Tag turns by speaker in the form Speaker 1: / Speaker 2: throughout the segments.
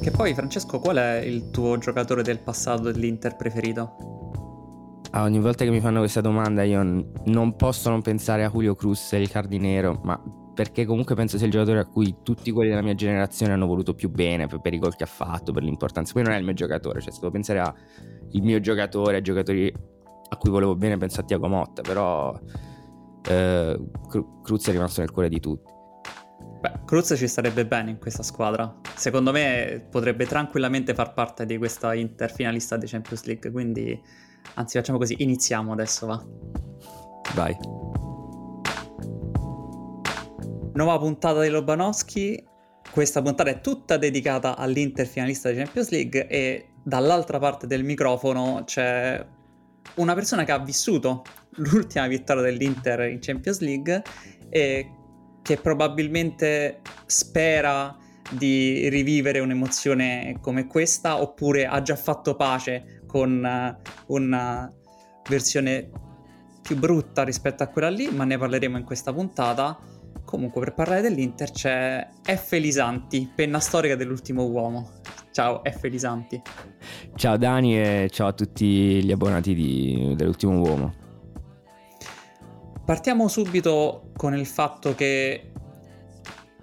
Speaker 1: Che poi, Francesco, qual è il tuo giocatore del passato dell'Inter preferito?
Speaker 2: Ah, ogni volta che mi fanno questa domanda io non posso non pensare a Julio Cruz e il Cardinero, ma perché comunque penso sia il giocatore a cui tutti quelli della mia generazione hanno voluto più bene per, per i gol che ha fatto, per l'importanza. Poi non è il mio giocatore, cioè se devo pensare al mio giocatore, ai giocatori a cui volevo bene, penso a Tiago Motta, però eh, Cruz è rimasto nel cuore di tutti.
Speaker 1: Beh, Cruz ci starebbe bene in questa squadra. Secondo me potrebbe tranquillamente far parte di questa Inter finalista di Champions League, quindi anzi facciamo così, iniziamo adesso, va.
Speaker 2: Vai.
Speaker 1: Nuova puntata di Lobanowski. Questa puntata è tutta dedicata all'Inter finalista di Champions League e dall'altra parte del microfono c'è una persona che ha vissuto l'ultima vittoria dell'Inter in Champions League e che probabilmente spera di rivivere un'emozione come questa oppure ha già fatto pace con una versione più brutta rispetto a quella lì, ma ne parleremo in questa puntata. Comunque, per parlare dell'Inter c'è F. Lisanti, penna storica dell'ultimo uomo. Ciao F. Lisanti.
Speaker 2: Ciao Dani e ciao a tutti gli abbonati di, dell'ultimo uomo.
Speaker 1: Partiamo subito con il fatto che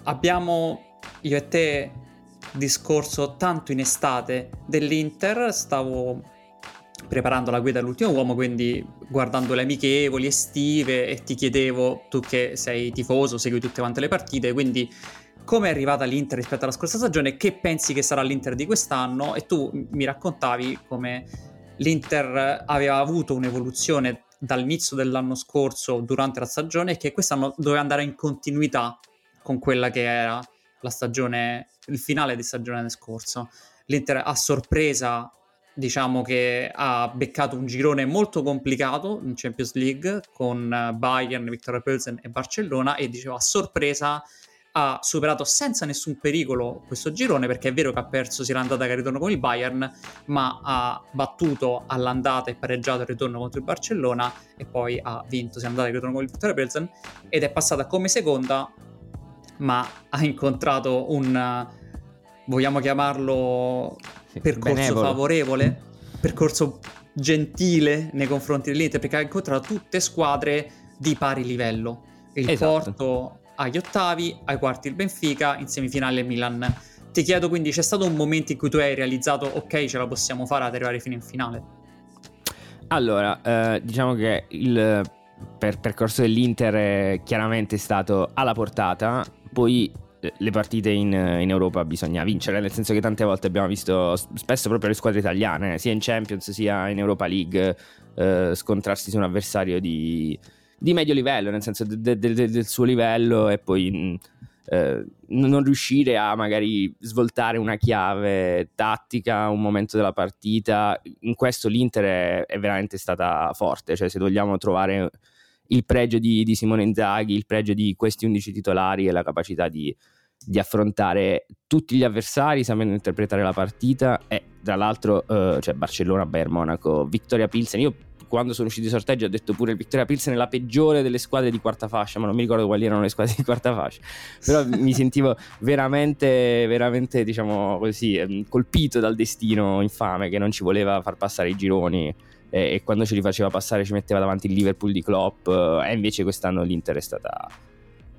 Speaker 1: abbiamo io e te discorso tanto in estate dell'Inter, stavo preparando la guida all'ultimo uomo, quindi guardando le amichevoli estive e ti chiedevo, tu che sei tifoso, segui tutte quante le partite, quindi come è arrivata l'Inter rispetto alla scorsa stagione, che pensi che sarà l'Inter di quest'anno? E tu mi raccontavi come l'Inter aveva avuto un'evoluzione dall'inizio dell'anno scorso durante la stagione e che quest'anno doveva andare in continuità con quella che era la stagione, il finale di stagione scorso. L'Inter a sorpresa diciamo che ha beccato un girone molto complicato in Champions League con Bayern, Victoria Pilsen e Barcellona e diceva a sorpresa ha superato senza nessun pericolo questo girone perché è vero che ha perso sia l'andata che il ritorno con il Bayern ma ha battuto all'andata e pareggiato il ritorno contro il Barcellona e poi ha vinto sia l'andata che il ritorno con il Victoria Pilsen ed è passata come seconda ma ha incontrato un vogliamo chiamarlo percorso benevolo. favorevole, percorso gentile nei confronti dell'Inter, perché ha incontrato tutte squadre di pari livello. Il esatto. Porto agli ottavi, ai quarti il Benfica, in semifinale il Milan. Ti chiedo quindi, c'è stato un momento in cui tu hai realizzato, ok, ce la possiamo fare ad arrivare fino in finale?
Speaker 2: Allora, eh, diciamo che il per percorso dell'Inter è chiaramente stato alla portata, poi le partite in, in, Europa bisogna vincere, nel senso che tante volte abbiamo visto spesso proprio le squadre italiane, sia in Champions sia in Europa League, eh, scontrarsi su un avversario di, di medio livello, nel senso de, de, de, del suo livello e poi mm, eh, non riuscire a magari svoltare una chiave tattica, un momento della partita. In questo l'Inter è, è veramente stata forte, cioè se vogliamo trovare il pregio di, di Simone Inzaghi, il pregio di questi 11 titolari e la capacità di di affrontare tutti gli avversari sapendo interpretare la partita e tra l'altro uh, cioè Barcellona, Bayern Monaco, Victoria Pilsen io quando sono usciti i sorteggi ho detto pure il Victoria Pilsen è la peggiore delle squadre di quarta fascia ma non mi ricordo quali erano le squadre di quarta fascia però mi sentivo veramente veramente diciamo così ehm, colpito dal destino infame che non ci voleva far passare i gironi e, e quando ce li faceva passare ci metteva davanti il Liverpool di Klopp e invece quest'anno l'Inter è stata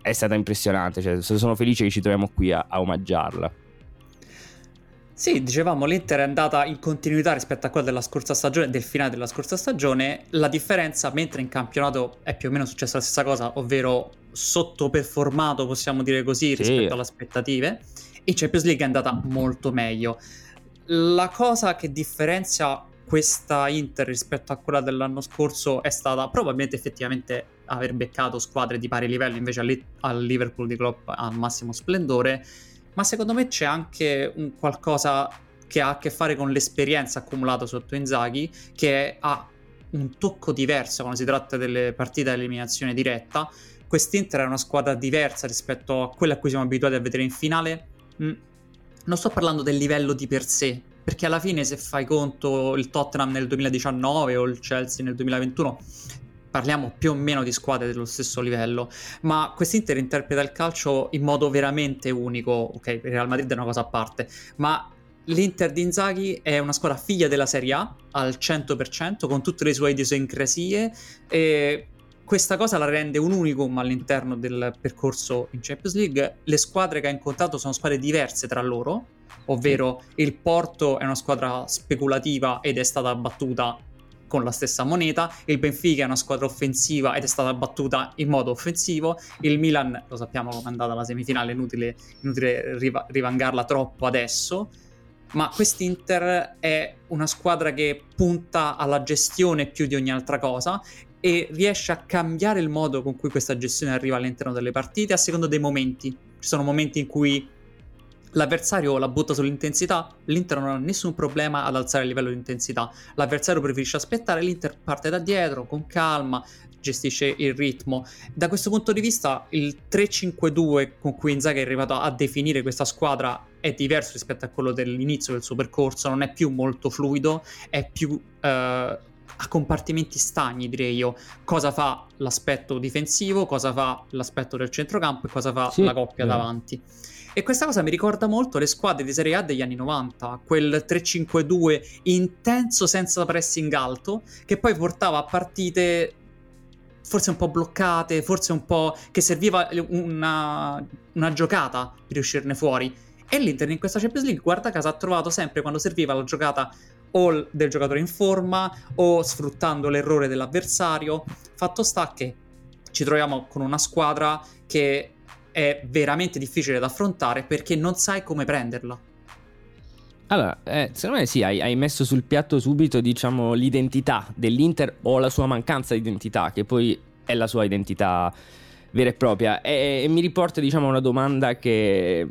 Speaker 2: è stata impressionante. Cioè, sono felice che ci troviamo qui a, a omaggiarla.
Speaker 1: Sì, dicevamo, l'Inter è andata in continuità rispetto a quella della scorsa stagione, del finale della scorsa stagione. La differenza, mentre in campionato è più o meno successa la stessa cosa, ovvero sottoperformato, possiamo dire così, sì. rispetto alle aspettative, in Champions League è andata molto meglio. La cosa che differenzia questa Inter rispetto a quella dell'anno scorso è stata probabilmente effettivamente aver beccato squadre di pari livello invece al Liverpool di Klopp al massimo splendore, ma secondo me c'è anche un qualcosa che ha a che fare con l'esperienza accumulata sotto Inzaghi che ha un tocco diverso quando si tratta delle partite a eliminazione diretta. Quest'Inter è una squadra diversa rispetto a quella a cui siamo abituati a vedere in finale. Mm, non sto parlando del livello di per sé, perché alla fine se fai conto il Tottenham nel 2019 o il Chelsea nel 2021 parliamo più o meno di squadre dello stesso livello, ma quest'Inter interpreta il calcio in modo veramente unico, ok, il Real Madrid è una cosa a parte, ma l'Inter di Inzaghi è una squadra figlia della Serie A al 100%, con tutte le sue idiosincrasie e questa cosa la rende un unicum all'interno del percorso in Champions League. Le squadre che ha incontrato sono squadre diverse tra loro, ovvero il Porto è una squadra speculativa ed è stata battuta con la stessa moneta, il Benfica è una squadra offensiva ed è stata battuta in modo offensivo, il Milan lo sappiamo come è andata alla semifinale, inutile, inutile riva- rivangarla troppo adesso, ma quest'Inter è una squadra che punta alla gestione più di ogni altra cosa e riesce a cambiare il modo con cui questa gestione arriva all'interno delle partite a seconda dei momenti. Ci sono momenti in cui l'avversario la butta sull'intensità, l'Inter non ha nessun problema ad alzare il livello di intensità. L'avversario preferisce aspettare, l'Inter parte da dietro con calma, gestisce il ritmo. Da questo punto di vista, il 3-5-2 con cui Inzaghi è arrivato a definire questa squadra è diverso rispetto a quello dell'inizio del suo percorso, non è più molto fluido, è più eh, a compartimenti stagni, direi io. Cosa fa l'aspetto difensivo, cosa fa l'aspetto del centrocampo e cosa fa sì, la coppia eh. davanti. E questa cosa mi ricorda molto le squadre di Serie A degli anni 90, quel 3-5-2 intenso senza pressing alto, che poi portava a partite forse un po' bloccate, forse un po' che serviva una, una giocata per uscirne fuori. E l'Inter in questa Champions League, guarda caso, ha trovato sempre quando serviva la giocata o del giocatore in forma o sfruttando l'errore dell'avversario. Fatto sta che ci troviamo con una squadra che è veramente difficile da affrontare perché non sai come prenderla.
Speaker 2: Allora, eh, secondo me sì, hai, hai, messo sul piatto subito, diciamo, l'identità dell'Inter o la sua mancanza di identità, che poi è la sua identità vera e propria. E, e mi riporta, diciamo, una domanda che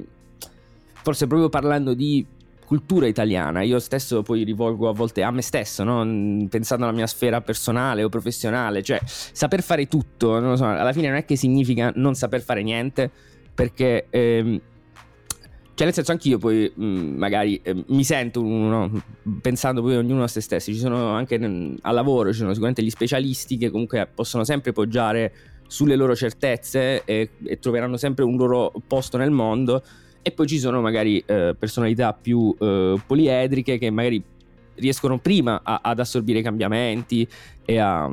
Speaker 2: forse proprio parlando di cultura italiana. Io stesso poi rivolgo a volte a me stesso, no? pensando alla mia sfera personale o professionale, cioè saper fare tutto, non so, alla fine non è che significa non saper fare niente, perché... Ehm, cioè, nel senso, anch'io poi mh, mm, magari eh, mi sento uno, pensando poi ognuno a se stessi. Ci sono anche mh, al lavoro, ci sono sicuramente gli specialisti che comunque possono sempre poggiare sulle loro certezze e, e troveranno sempre un loro posto nel mondo e poi ci sono magari eh, personalità più eh, poliedriche che magari riescono prima a, ad assorbire i cambiamenti e a,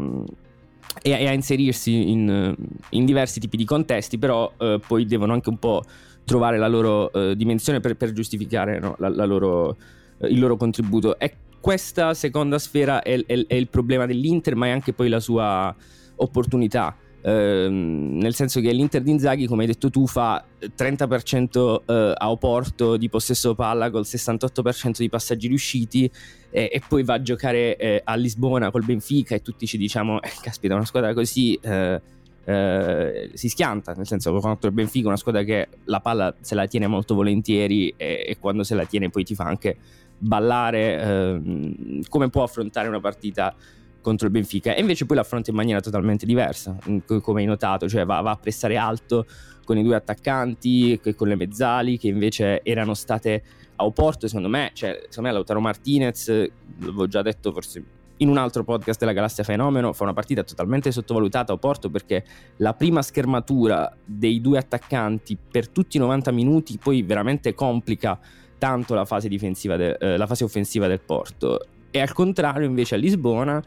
Speaker 2: e a inserirsi in, in, diversi tipi di contesti, però eh, poi devono anche un po' trovare la loro eh, dimensione per, per giustificare no, la, la loro, eh, il loro contributo. E questa seconda sfera è, è, è il problema dell'Inter, ma è anche poi la sua opportunità Ehm, nel senso che l'Inter di Inzaghi, come hai detto tu, fa 30% eh, a Oporto di possesso palla col 68% di passaggi riusciti eh, e poi va a giocare eh, a Lisbona col Benfica e tutti ci diciamo, eh, caspita, una squadra così... Eh, eh, si schianta, nel senso che contro il Benfica una squadra che la palla se la tiene molto volentieri e, e quando se la tiene poi ti fa anche ballare ehm, come può affrontare una partita contro il Benfica e invece poi l'affronta in maniera totalmente diversa, come hai notato, cioè va, va a pressare alto con i due attaccanti e con le mezzali che invece erano state a Oporto, secondo me, cioè, secondo me Lautaro Martinez, l'avevo già detto forse in un altro podcast della Galassia Fenomeno, fa una partita totalmente sottovalutata a Oporto perché la prima schermatura dei due attaccanti per tutti i 90 minuti poi veramente complica tanto la fase, de, eh, la fase offensiva del Porto. E al contrario invece a Lisbona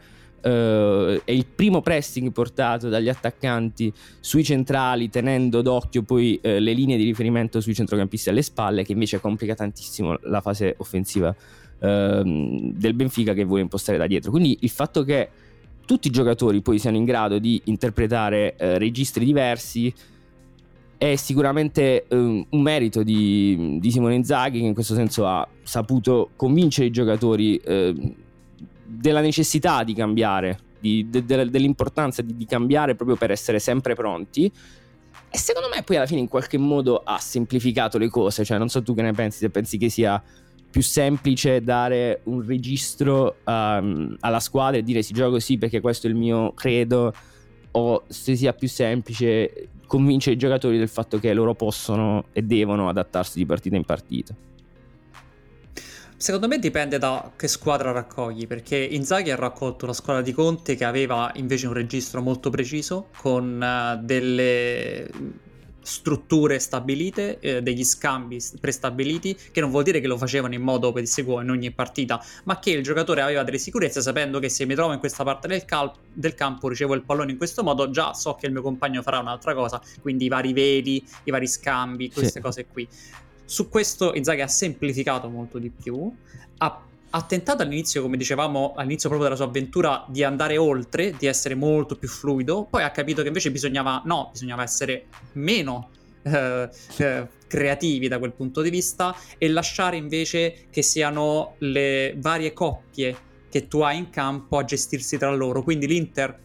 Speaker 2: Uh, è il primo pressing portato dagli attaccanti sui centrali, tenendo d'occhio poi uh, le linee di riferimento sui centrocampisti alle spalle, che invece complica tantissimo la fase offensiva uh, del Benfica che vuole impostare da dietro. Quindi il fatto che tutti i giocatori poi siano in grado di interpretare eh, registri diversi è sicuramente um, un merito di, di, Simone Inzaghi che in questo senso ha saputo convincere i giocatori ehm, della necessità di cambiare, di, de, de, dell'importanza di, di cambiare proprio per essere sempre pronti. E secondo me poi alla fine in qualche modo ha semplificato le cose, cioè non so tu che ne pensi, se pensi che sia più semplice dare un registro um, alla squadra e dire si gioca così perché questo è il mio credo o se sia più semplice convincere i giocatori del fatto che loro possono e devono adattarsi di partita in partita.
Speaker 1: Secondo me dipende da che squadra raccogli, perché Inzaghi ha raccolto la squadra di Conte che aveva invece un registro molto preciso, con uh, delle strutture stabilite, eh, degli scambi prestabiliti, che non vuol dire che lo facevano in modo pedissequo in ogni partita, ma che il giocatore aveva delle sicurezze sapendo che se mi trovo in questa parte del, cal- del campo, ricevo il pallone in questo modo, già so che il mio compagno farà un'altra cosa, quindi i vari veli, i vari scambi, queste sì. cose qui. Su questo Inzaghi ha semplificato molto di più, ha ha tentato all'inizio, come dicevamo, all'inizio proprio della sua avventura, di andare oltre, di essere molto più fluido, poi ha capito che invece bisognava, no, bisognava essere meno eh, eh, creativi da quel punto di vista e lasciare invece che siano le varie coppie che tu hai in campo a gestirsi tra loro. Quindi l'Inter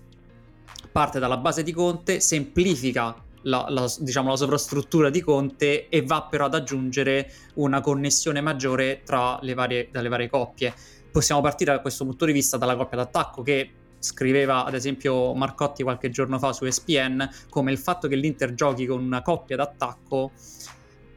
Speaker 1: parte dalla base di Conte, semplifica la, la, diciamo, la sovrastruttura di Conte e va però ad aggiungere una connessione maggiore tra le varie, dalle varie coppie. Possiamo partire da questo punto di vista dalla coppia d'attacco che scriveva ad esempio Marcotti qualche giorno fa su ESPN come il fatto che l'Inter giochi con una coppia d'attacco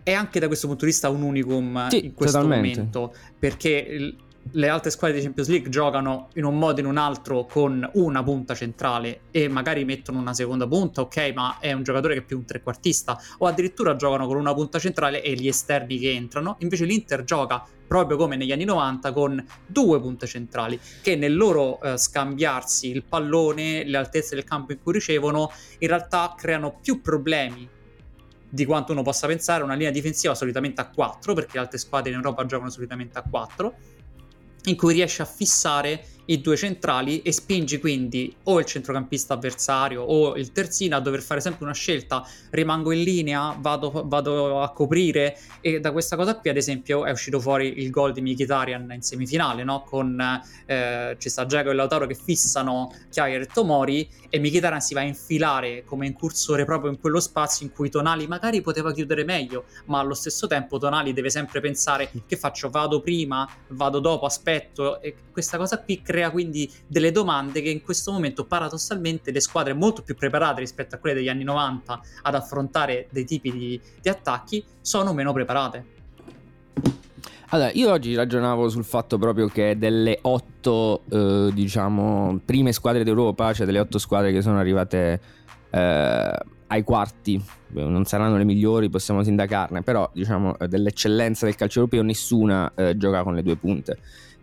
Speaker 1: è anche da questo punto di vista un unicum sì, in questo totalmente. momento perché le altre squadre di Champions League giocano in un modo o in un altro con una punta centrale e magari mettono una seconda punta, ok, ma è un giocatore che è più un trequartista, o addirittura giocano con una punta centrale e gli esterni che entrano. Invece l'Inter gioca proprio come negli anni 90 con due punte centrali che nel loro eh, scambiarsi il pallone, le altezze del campo in cui ricevono, in realtà creano più problemi di quanto uno possa pensare. Una linea difensiva solitamente a 4, perché le altre squadre in Europa giocano solitamente a 4 in cui riesci a fissare i due centrali e spingi quindi o il centrocampista avversario o il terzino a dover fare sempre una scelta rimango in linea, vado, vado a coprire e da questa cosa qui ad esempio è uscito fuori il gol di Mkhitaryan in semifinale no? con eh, ci sta Giacomo e Lautaro che fissano Chiaia e Tomori e Mkhitaryan si va a infilare come incursore proprio in quello spazio in cui Tonali magari poteva chiudere meglio ma allo stesso tempo Tonali deve sempre pensare che faccio, vado prima, vado dopo, aspetto? E questa cosa qui crea crea quindi delle domande che in questo momento paradossalmente le squadre molto più preparate rispetto a quelle degli anni 90 ad affrontare dei tipi di, di attacchi sono meno preparate.
Speaker 2: Allora, io oggi ragionavo sul fatto proprio che delle otto, eh, diciamo, prime squadre d'Europa, cioè delle otto squadre che sono arrivate eh, ai quarti, non saranno le migliori, possiamo sindacarne, però diciamo dell'eccellenza del calcio europeo nessuna eh, gioca con le due punte.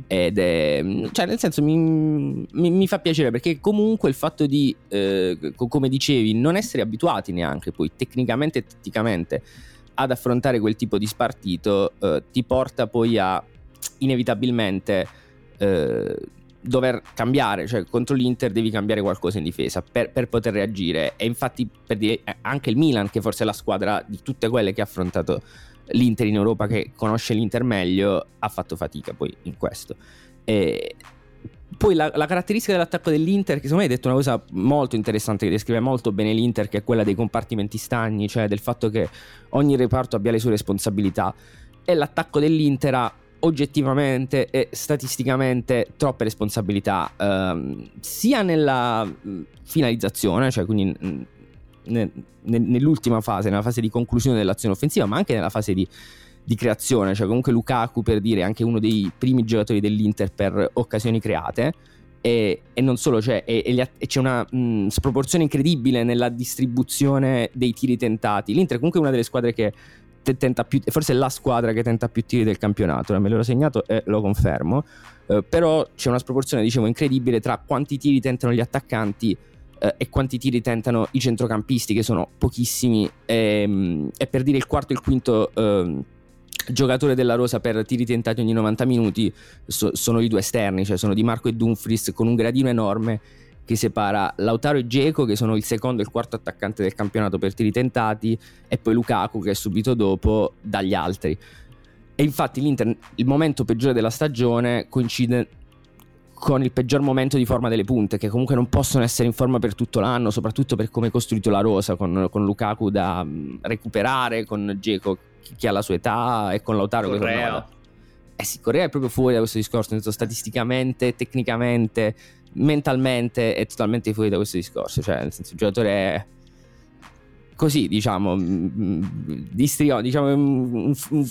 Speaker 2: Ed è, cioè, nel senso, mi, mi, mi, fa piacere perché comunque il fatto di, eh, come dicevi, non essere abituati neanche poi tecnicamente e tatticamente ad affrontare quel tipo di spartito eh, ti porta poi a inevitabilmente eh, dover cambiare, cioè contro l'Inter devi cambiare qualcosa in difesa per, per poter reagire. E infatti, per dire, anche il Milan, che forse è la squadra di tutte quelle che ha affrontato l'Inter in Europa che conosce l'Inter meglio ha fatto fatica poi in questo. E poi la, la, caratteristica dell'attacco dell'Inter, che secondo me hai detto una cosa molto interessante che descrive molto bene l'Inter, che è quella dei compartimenti stagni, cioè del fatto che ogni reparto abbia le sue responsabilità. E l'attacco dell'Inter ha oggettivamente e statisticamente troppe responsabilità, ehm, sia nella finalizzazione, cioè quindi nell'ultima fase, nella fase di conclusione dell'azione offensiva, ma anche nella fase di, di creazione, cioè comunque Lukaku per dire anche uno dei primi giocatori dell'Inter per occasioni create. E, e non solo, cioè, e, e c'è una mh, sproporzione incredibile nella distribuzione dei tiri tentati. L'Inter comunque è una delle squadre che tenta più, forse è la squadra che tenta più tiri del campionato, me l'ho segnato e lo confermo. Eh, però c'è una sproporzione, dicevo, incredibile tra quanti tiri tentano gli attaccanti eh, e quanti tiri tentano i centrocampisti, che sono pochissimi. E, ehm, e per dire il quarto e il quinto. Eh, giocatore della Rosa per tiri tentati ogni 90 minuti so, sono i due esterni, cioè sono Di Marco e Dumfries con un gradino enorme che separa Lautaro e Geco che sono il secondo e il quarto attaccante del campionato per tiri tentati e poi Lukaku che è subito dopo dagli altri. E infatti l'Inter, il momento peggiore della stagione coincide con il peggior momento di forma delle punte, che comunque non possono essere in forma per tutto l'anno, soprattutto per come è costruito la rosa, con, con Lukaku da mm, recuperare, con Geco che ha la sua età e con Lautaro Correa. che torna. Eh sì, Correa è proprio fuori da questo discorso, senso statisticamente, tecnicamente, mentalmente è totalmente fuori da questo discorso, cioè nel senso il giocatore è così, diciamo, mm, mm, di strio, diciamo un, un,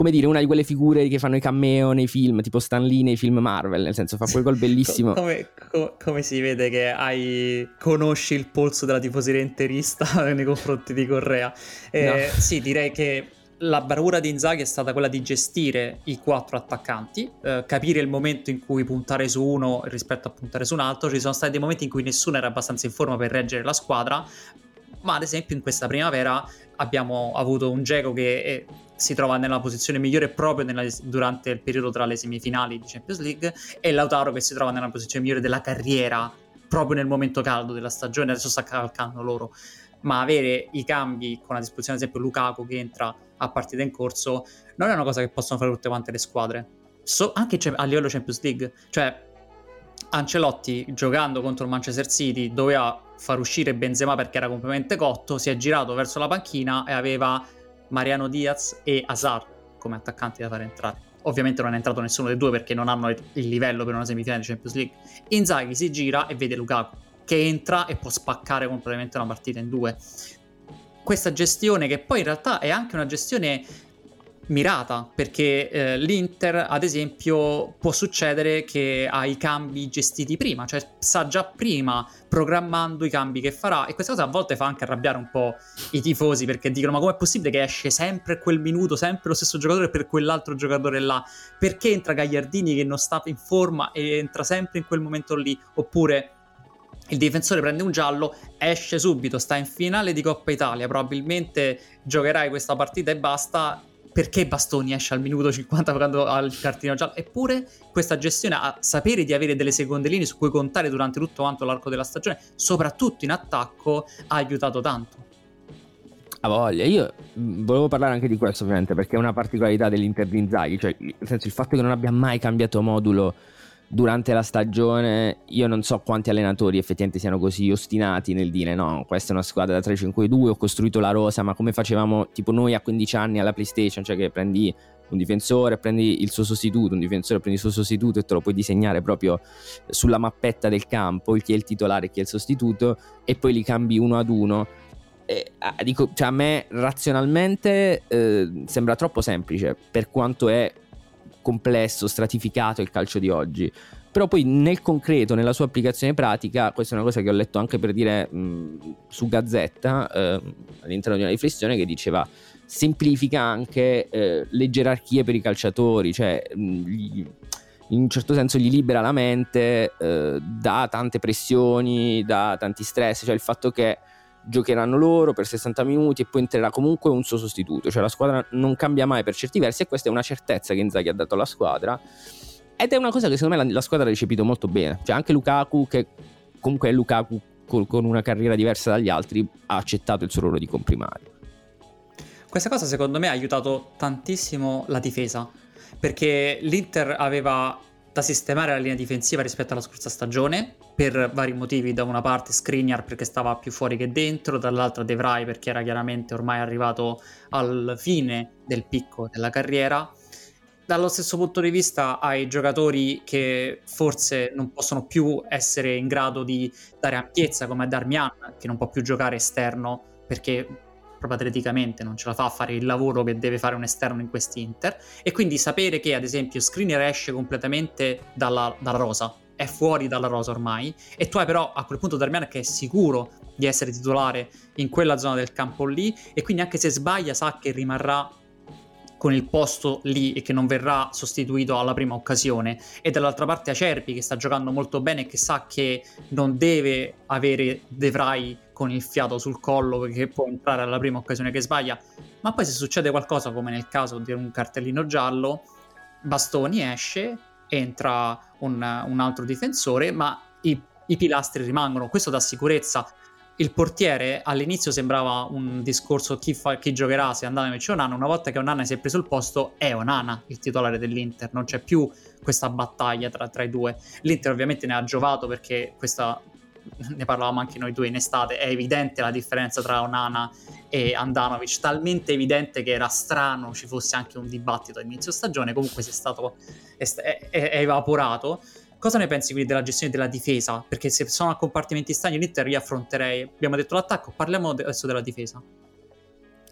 Speaker 2: come dire, una di quelle figure che fanno i cameo nei film, tipo Stan Lee nei film Marvel, nel senso fa quel gol bellissimo.
Speaker 1: come, come, come, si vede che hai, conosci il polso della tifoseria interista nei confronti di Correa. Eh, no. Sì, direi che la bravura di Inzaghi è stata quella di gestire i quattro attaccanti, eh, capire il momento in cui puntare su uno rispetto a puntare su un altro. Ci sono stati dei momenti in cui nessuno era abbastanza in forma per reggere la squadra, ma ad esempio in questa primavera abbiamo avuto un Geco che è, si trova nella posizione migliore proprio nella, durante il periodo tra le semifinali di Champions League e Lautaro che si trova nella posizione migliore della carriera proprio nel momento caldo della stagione, adesso sta cavalcando loro, ma avere i cambi con a disposizione ad esempio Lukaku che entra a partita in corso non è una cosa che possono fare tutte quante le squadre, so, anche a livello Champions League, cioè Ancelotti giocando contro il Manchester City doveva far uscire Benzema perché era completamente cotto, si è girato verso la panchina e aveva Mariano Diaz e Hazard come attaccanti da fare entrare. Ovviamente non è entrato nessuno dei due perché non hanno il livello per una semifinale di Champions League. Inzaghi si gira e vede Lukaku che entra e può spaccare completamente una partita in due. Questa gestione che poi in realtà è anche una gestione mirata perché eh, l'Inter ad esempio può succedere che ha i cambi gestiti prima cioè sa già prima programmando i cambi che farà e questa cosa a volte fa anche arrabbiare un po' i tifosi perché dicono ma com'è possibile che esce sempre quel minuto sempre lo stesso giocatore per quell'altro giocatore là? Perché entra Gagliardini che non sta in forma e entra sempre in quel momento lì? Oppure il difensore prende un giallo, esce subito, sta in finale di Coppa Italia, probabilmente giocherai questa partita e basta, perché Bastoni esce al minuto 50 quando ha il cartino giallo? Eppure questa gestione, a sapere di avere delle seconde linee su cui contare durante tutto quanto l'arco della stagione, soprattutto in attacco, ha aiutato tanto.
Speaker 2: A voglia, io volevo parlare anche di questo ovviamente perché è una particolarità dell'Inter di Inzaghi, cioè nel senso il fatto che non abbia mai cambiato modulo durante la stagione io non so quanti allenatori effettivamente siano così ostinati nel dire no, questa è una squadra da 3-5-2, ho costruito la rosa, ma come facevamo tipo noi a 15 anni alla PlayStation, cioè che prendi un difensore, prendi il suo sostituto, un difensore prendi il suo sostituto e te lo puoi disegnare proprio sulla mappetta del campo, chi è il titolare e chi è il sostituto e poi li cambi uno ad uno. Dico, cioè a me razionalmente eh, sembra troppo semplice per quanto è complesso, stratificato il calcio di oggi. Però poi nel concreto, nella sua applicazione pratica, questa è una cosa che ho letto anche per dire mh, su Gazzetta, eh, all'interno di una riflessione che diceva semplifica anche eh, le gerarchie per i calciatori, cioè mh, gli, in un certo senso gli libera la mente eh, da tante pressioni, da tanti stress, cioè il fatto che giocheranno loro per 60 minuti e poi entrerà comunque un suo sostituto, cioè la squadra non cambia mai per certi versi e questa è una certezza che Inzaghi ha dato alla squadra. Ed è una cosa che secondo me la, la squadra ha recepito molto bene, cioè anche Lukaku che comunque è Lukaku con, con una carriera diversa dagli altri ha accettato il suo ruolo di comprimario.
Speaker 1: Questa cosa secondo me ha aiutato tantissimo la difesa perché l'Inter aveva da sistemare la linea difensiva rispetto alla scorsa stagione per vari motivi, da una parte Skriniar perché stava più fuori che dentro, dall'altra De Vrij perché era chiaramente ormai arrivato al fine del picco della carriera. Dallo stesso punto di vista hai giocatori che forse non possono più essere in grado di dare ampiezza come Darmian che non può più giocare esterno perché proprio atleticamente non ce la fa a fare il lavoro che deve fare un esterno in quest'Inter e quindi sapere che ad esempio Skriniar esce completamente dalla, dalla rosa è fuori dalla rosa ormai e tu hai però a quel punto Darmian che è sicuro di essere titolare in quella zona del campo lì e quindi anche se sbaglia sa che rimarrà con il posto lì e che non verrà sostituito alla prima occasione. E dall'altra parte Acerbi che sta giocando molto bene e che sa che non deve avere De Vrij con il fiato sul collo perché può entrare alla prima occasione che sbaglia. Ma poi se succede qualcosa come nel caso di un cartellino giallo Bastoni esce entra un, un altro difensore ma i, i pilastri rimangono. Questo dà sicurezza il portiere all'inizio sembrava un discorso chi, fa, chi giocherà se andava invece Onana, una volta che Onana si è preso il posto è Onana il titolare dell'Inter, non c'è più questa battaglia tra, tra i due. L'Inter ovviamente ne ha giovato perché questa, ne parlavamo anche noi due in estate, è evidente la differenza tra Onana e Andanovic, talmente evidente che era strano ci fosse anche un dibattito all'inizio stagione, comunque è stato è, è, è evaporato Cosa ne pensi quindi della gestione della difesa? Perché se sono a compartimenti stagni l'Inter io affronterei, abbiamo detto l'attacco, parliamo adesso della difesa.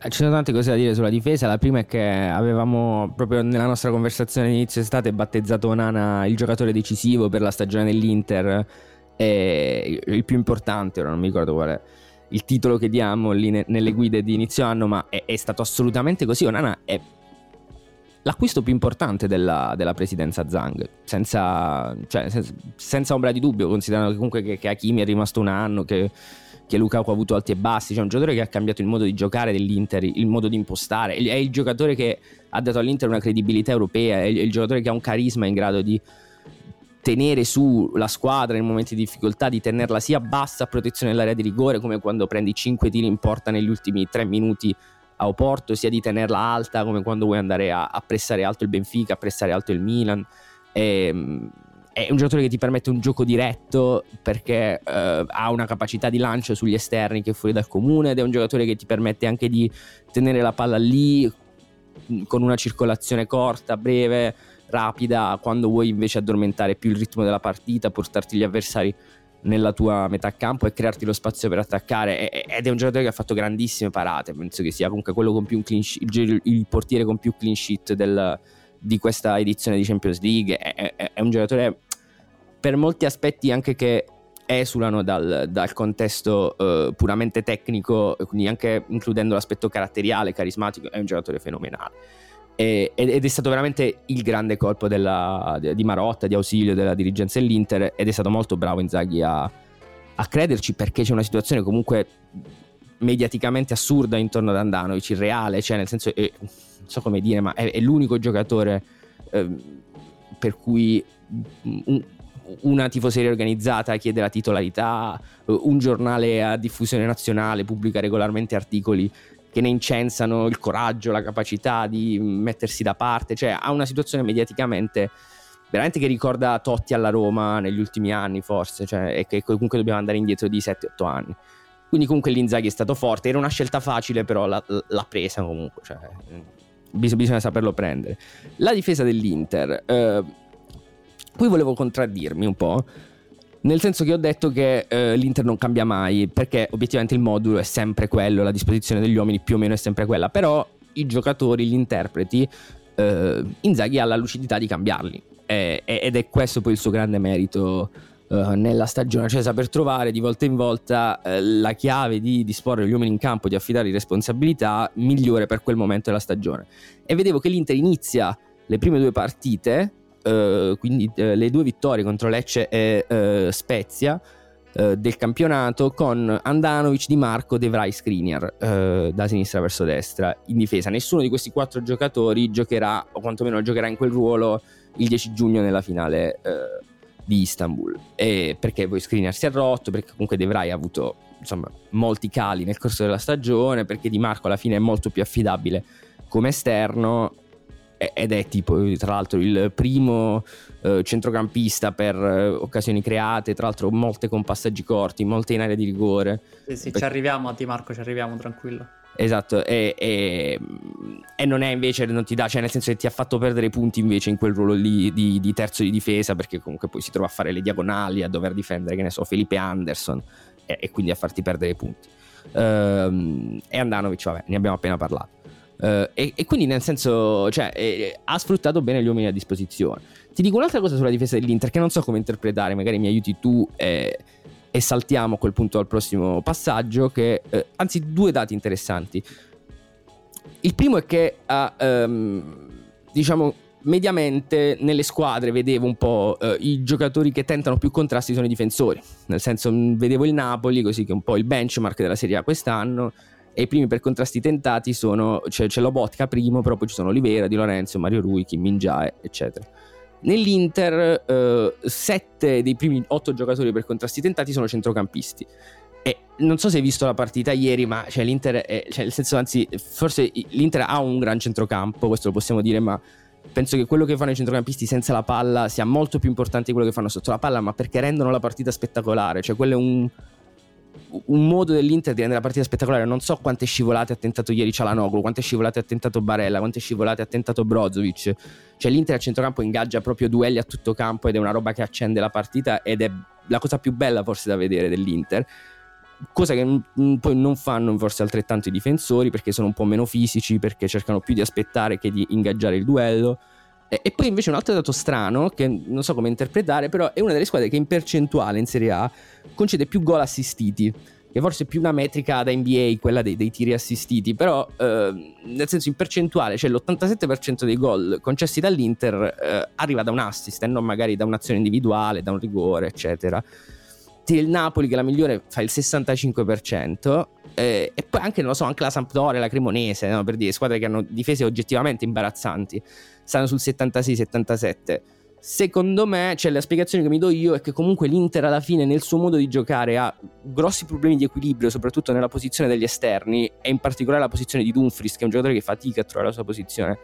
Speaker 2: Eh, ci sono tante cose da dire sulla difesa. La prima è che avevamo proprio nella nostra conversazione inizio estate battezzato Nana il giocatore decisivo per la stagione dell'Inter, e il più importante, ora non mi ricordo qual è il titolo che diamo lì ne, nelle guide di inizio anno, ma è, è stato assolutamente così. Onana è l'acquisto più importante della, della presidenza Zhang, senza, cioè, senza, senza, ombra di dubbio, considerando comunque che, che Hakimi è rimasto un anno, che, che Lukaku ha avuto alti e bassi, cioè un giocatore che ha cambiato il modo di giocare dell'Inter, il modo di impostare, è il giocatore che ha dato all'Inter una credibilità europea, è il giocatore che ha un carisma in grado di tenere su la squadra in momenti di difficoltà, di tenerla sia bassa a protezione dell'area di rigore, come quando prendi 5 tiri in porta negli ultimi 3 minuti a Oporto, sia di tenerla alta, come quando vuoi andare a, a pressare alto il Benfica, a pressare alto il Milan. E, ehm, è un giocatore che ti permette un gioco diretto perché eh, ha una capacità di lancio sugli esterni che è fuori dal comune ed è un giocatore che ti permette anche di tenere la palla lì con una circolazione corta, breve, rapida, quando vuoi invece addormentare più il ritmo della partita, portarti gli avversari nella tua metà campo e crearti lo spazio per attaccare. Ed è un giocatore che ha fatto grandissime parate penso che sia comunque quello con più clean sheet, il, portiere con più clean sheet del, di questa edizione di Champions League. È, è, è, un giocatore per molti aspetti anche che esulano dal, dal contesto uh, puramente tecnico quindi anche includendo l'aspetto caratteriale carismatico è un giocatore fenomenale ed è stato veramente il grande colpo della, di Marotta, di ausilio della dirigenza dell'Inter ed è stato molto bravo Inzaghi a, a crederci perché c'è una situazione comunque mediaticamente assurda intorno ad Andanovic, irreale, cioè nel senso, è, non so come dire, ma è, è l'unico giocatore eh, per cui un, una tifoseria organizzata chiede la titolarità, un giornale a diffusione nazionale pubblica regolarmente articoli che ne incensano il coraggio, la capacità di mettersi da parte, cioè ha una situazione mediaticamente veramente che ricorda Totti alla Roma negli ultimi anni forse, cioè, e che comunque dobbiamo andare indietro di 7-8 anni. Quindi comunque l'Inzaghi è stato forte, era una scelta facile però l'ha, l'ha presa comunque, cioè, bisogna, bisogna, saperlo prendere. La difesa dell'Inter, eh, qui volevo contraddirmi un po', nel senso che ho detto che eh, l'Inter non cambia mai, perché obiettivamente il modulo è sempre quello, la disposizione degli uomini più o meno è sempre quella, però i giocatori, gli interpreti, eh, Inzaghi ha la lucidità di cambiarli eh, ed è questo poi il suo grande merito eh, nella stagione, cioè saper trovare di volta in volta eh, la chiave di disporre gli uomini in campo, di affidare responsabilità migliore per quel momento della stagione. E vedevo che l'Inter inizia le prime due partite eh, quindi eh, le due vittorie contro Lecce e eh, Spezia eh, del campionato con Andanovic, Di Marco, De Vrij, Skriniar da sinistra verso destra in difesa. Nessuno di questi quattro giocatori giocherà o quantomeno giocherà in quel ruolo il 10 giugno nella finale di Istanbul. E perché poi Skriniar si è rotto, perché comunque De Vrij ha avuto insomma, molti cali nel corso della stagione, perché Di Marco alla fine è molto più affidabile come esterno ed è tipo tra l'altro il primo eh, centrocampista per eh, occasioni create, tra l'altro molte con passaggi corti, molte in area di rigore.
Speaker 1: Sì, sì, Perché... ci arriviamo a Di Marco, ci arriviamo tranquillo.
Speaker 2: Esatto, e, e, e, non è invece, non ti dà, cioè nel senso che ti ha fatto perdere punti invece in quel ruolo lì di, di, terzo di difesa perché comunque poi si trova a fare le diagonali, a dover difendere, che ne so, Felipe Anderson e, e quindi a farti perdere punti. Ehm, e Andanovic, vabbè, ne abbiamo appena parlato. Uh, e, e, quindi nel senso, cioè, eh, ha sfruttato bene gli uomini a disposizione. Ti dico un'altra cosa sulla difesa dell'Inter che non so come interpretare, magari mi aiuti tu eh, e saltiamo a quel punto al prossimo passaggio, che, eh, anzi due dati interessanti. Il primo è che, um, diciamo, mediamente nelle squadre vedevo un po' eh, i giocatori che tentano più contrasti sono i difensori, nel senso vedevo il Napoli, così che è un po' il benchmark della Serie A quest'anno, e i primi per contrasti tentati sono, cioè, c'è Lobotka primo, però poi ci sono Olivera, Di Lorenzo, Mario Rui, Kim Minjae, eccetera. Nell'Inter, eh, sette dei primi otto giocatori per contrasti tentati sono centrocampisti. E non so se hai visto la partita ieri, ma cioè, l'Inter, è, cioè, nel senso, anzi, forse l'Inter ha un gran centrocampo, questo lo possiamo dire, ma penso che quello che fanno i centrocampisti senza la palla sia molto più importante di quello che fanno sotto la palla, ma perché rendono la partita spettacolare. Cioè, quello è un, un modo dell'Inter di rendere la partita spettacolare. Non so quante scivolate ha tentato ieri Cialanoglu, quante scivolate ha tentato Barella, quante scivolate ha tentato Brozovic. Cioè l'Inter a centrocampo ingaggia proprio duelli a tutto campo ed è una roba che accende la partita ed è la cosa più bella forse da vedere dell'Inter. cosa che poi non fanno forse altrettanto i difensori perché sono un po' meno fisici, perché cercano più di aspettare che di ingaggiare il duello. E, e poi invece un altro dato strano, che non so come interpretare, però è una delle squadre che in percentuale in Serie A concede più gol assistiti che forse è più una metrica da NBA, quella dei, dei tiri assistiti, però eh, nel senso in percentuale, cioè l'87% dei gol concessi dall'Inter eh, arriva da un assist e non magari da un'azione individuale, da un rigore, eccetera. Il Napoli che è la migliore fa il 65% eh, e poi anche, non lo so, anche la Sampdoria, la Cremonese, no? per dire, squadre che hanno difese oggettivamente imbarazzanti, stanno sul 76-77 Secondo me, cioè la spiegazione che mi do io è che comunque l'Inter alla fine nel suo modo di giocare ha grossi problemi di equilibrio, soprattutto nella posizione degli esterni e in particolare la posizione di Dumfries, che è un giocatore che fatica a trovare la sua posizione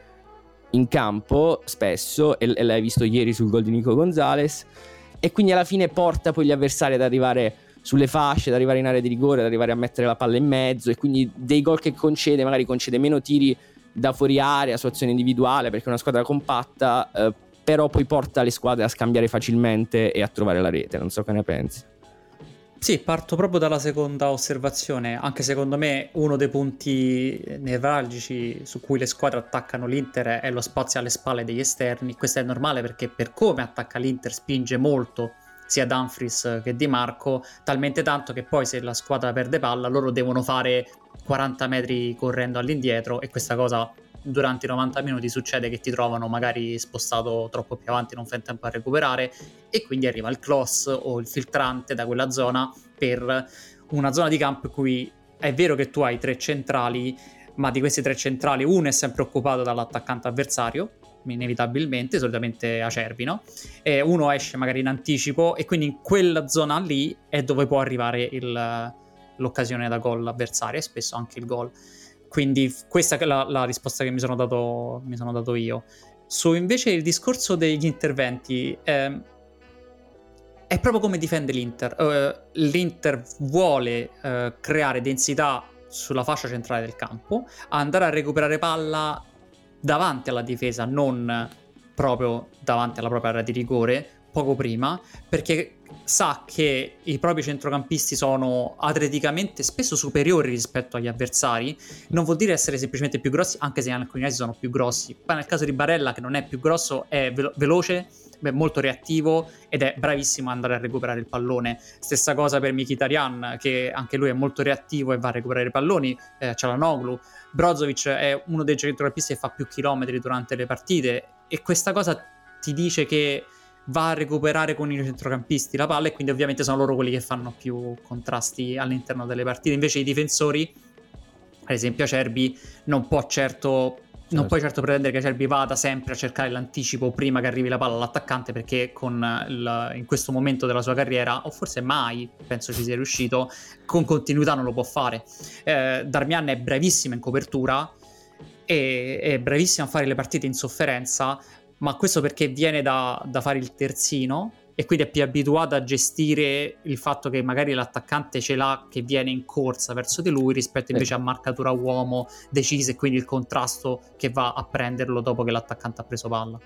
Speaker 2: in campo spesso e, e l'hai visto ieri sul gol di Nico Gonzalez e quindi alla fine porta poi gli avversari ad arrivare sulle fasce, ad arrivare in area di rigore, ad arrivare a mettere la palla in mezzo e quindi dei gol che concede, magari concede meno tiri da fuori area su azione individuale perché è una squadra compatta eh, però poi porta le squadre a scambiare facilmente e a trovare la rete, non so che ne pensi.
Speaker 1: Sì, parto proprio dalla seconda osservazione, anche secondo me uno dei punti nevralgici su cui le squadre attaccano l'Inter è lo spazio alle spalle degli esterni, questo è normale perché per come attacca l'Inter spinge molto sia Dumfries che Di Marco, talmente tanto che poi se la squadra perde palla loro devono fare 40 metri correndo all'indietro e questa cosa durante i 90 minuti succede che ti trovano magari spostato troppo più avanti, non fai in tempo a recuperare e quindi arriva il cross o il filtrante da quella zona per una zona di campo in cui è vero che tu hai tre centrali, ma di questi tre centrali uno è sempre occupato dall'attaccante avversario, inevitabilmente, solitamente Acerbi, no? E uno esce magari in anticipo e quindi in quella zona lì è dove può arrivare il, l'occasione da gol avversaria e spesso anche il gol. Quindi questa è la, la risposta che mi sono, dato, mi sono, dato, io. Su invece il discorso degli interventi, eh, è proprio come difende l'Inter. Uh, L'Inter vuole uh, creare densità sulla fascia centrale del campo, andare a recuperare palla davanti alla difesa, non proprio davanti alla propria area di rigore, poco prima, perché sa che i propri centrocampisti sono atleticamente spesso superiori rispetto agli avversari, non vuol dire essere semplicemente più grossi, anche se in alcuni casi sono più grossi. Poi nel caso di Barella, che non è più grosso, è velo- veloce, beh, molto reattivo ed è bravissimo ad andare a recuperare il pallone. Stessa cosa per Mkhitaryan, che anche lui è molto reattivo e va a recuperare i palloni, eh, Cialanoglu. Brozovic è uno dei centrocampisti che fa più chilometri durante le partite e questa cosa ti dice che va a recuperare con i centrocampisti la palla e quindi ovviamente sono loro quelli che fanno più contrasti all'interno delle partite. Invece i difensori, ad esempio Acerbi, non può certo non certo. puoi certo pretendere che Acerbi vada sempre a cercare l'anticipo prima che arrivi la palla all'attaccante perché con il, in questo momento della sua carriera, o forse mai, penso ci sia riuscito, con continuità non lo può fare. Eh, Darmian è bravissimo in copertura e è bravissimo a fare le partite in sofferenza, ma questo perché viene da, da fare il terzino e quindi è più abituato a gestire il fatto che magari l'attaccante ce l'ha che viene in corsa verso di lui rispetto invece a marcatura uomo decisa e quindi il contrasto che va a prenderlo dopo che l'attaccante ha preso palla.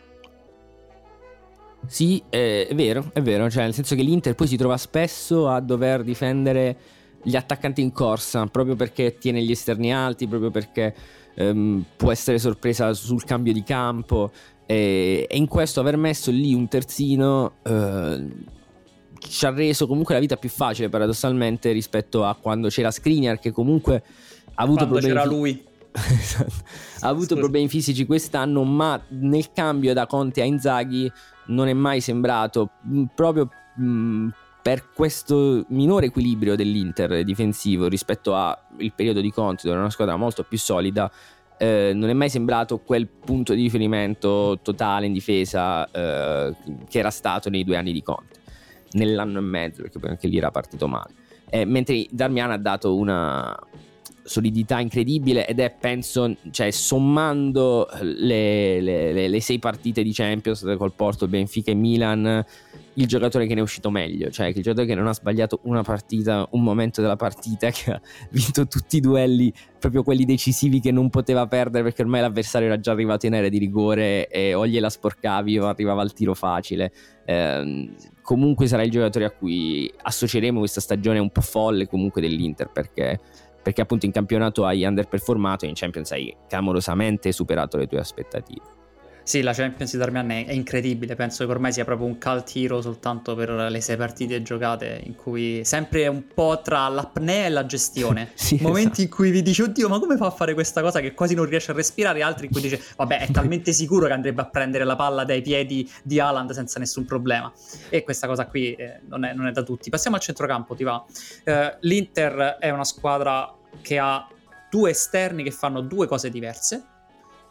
Speaker 2: Sì, è vero, è vero, cioè nel senso che l'Inter poi si trova spesso a dover difendere gli attaccanti in corsa proprio perché tiene gli esterni alti, proprio perché ehm, può essere sorpresa sul cambio di campo e, e, in questo aver messo lì un terzino eh, ci ha reso comunque la vita più facile paradossalmente rispetto a quando c'era Skriniar che comunque ha avuto
Speaker 1: quando
Speaker 2: problemi
Speaker 1: c'era lui
Speaker 2: ha avuto Scusa. problemi fisici quest'anno ma nel cambio da Conte a Inzaghi non è mai sembrato mm, proprio mh, mm, per questo minore equilibrio dell'Inter difensivo rispetto al periodo di Conte dove era una squadra molto più solida eh, non è mai sembrato quel punto di riferimento totale in difesa eh, che era stato nei due anni di Conte, nell'anno e mezzo, perché poi anche lì era partito male. Eh, mentre Darmian ha dato una solidità incredibile ed è penso cioè sommando le, le, le, sei partite di Champions col Porto, Benfica e Milan il giocatore che ne è uscito meglio, cioè il giocatore che non ha sbagliato una partita, un momento della partita, che ha vinto tutti i duelli, proprio quelli decisivi che non poteva perdere perché ormai l'avversario era già arrivato in area di rigore e o gliela sporcavi o arrivava al tiro facile. Eh, comunque sarà il giocatore a cui associeremo questa stagione un po' folle comunque dell'Inter perché perché appunto in campionato hai underperformato e in Champions hai clamorosamente superato le tue aspettative.
Speaker 1: Sì, la Champions di Darmian è incredibile, penso che ormai sia proprio un cult hero soltanto per le sei partite giocate in cui sempre un po' tra l'apnea e la gestione. sì, Momenti esatto. in cui vi dici oddio ma come fa a fare questa cosa che quasi non riesce a respirare, altri in cui dice vabbè è talmente sicuro che andrebbe a prendere la palla dai piedi di Haaland senza nessun problema. E questa cosa qui eh, non, è, non, è, da tutti. Passiamo al centrocampo, ti va. Eh, L'Inter è una squadra che ha due esterni che fanno due cose diverse.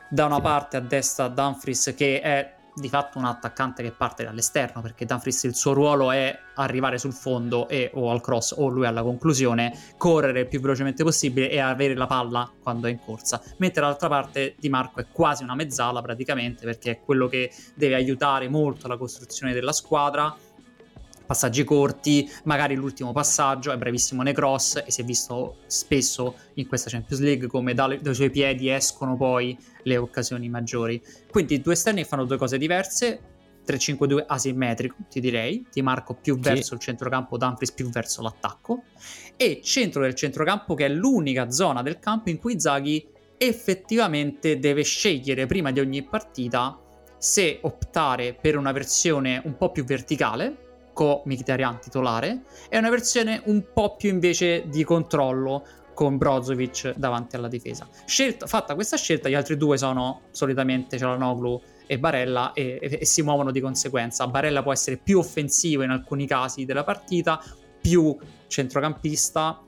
Speaker 1: Da una parte a destra Dumfries che è di fatto un attaccante che parte dall'esterno perché Dumfries il suo ruolo è arrivare sul fondo e o al cross o lui alla conclusione, correre il più velocemente possibile e avere la palla quando è in corsa, mentre dall'altra parte Di Marco è quasi una mezzala praticamente perché è quello che deve aiutare molto la costruzione della squadra passaggi corti, magari l'ultimo passaggio, è bravissimo nei cross e si è visto spesso in questa Champions League come dai, dai suoi piedi escono poi le occasioni maggiori. Quindi due esterni fanno due cose diverse, 3-5-2 asimmetrico, ti direi, ti marco più verso sì. il centrocampo, Dumfries più verso l'attacco, e centro del centrocampo che è l'unica zona del campo in cui Zaghi effettivamente deve scegliere prima di ogni partita se optare per una versione un po' più verticale, con Mkhitaryan titolare e una versione un po' più invece di controllo con Brozovic davanti alla difesa. Scelta, fatta questa scelta, gli altri due sono solitamente Cialanoglu e Barella e, e, e, si muovono di conseguenza. Barella può essere più offensivo in alcuni casi della partita, più centrocampista.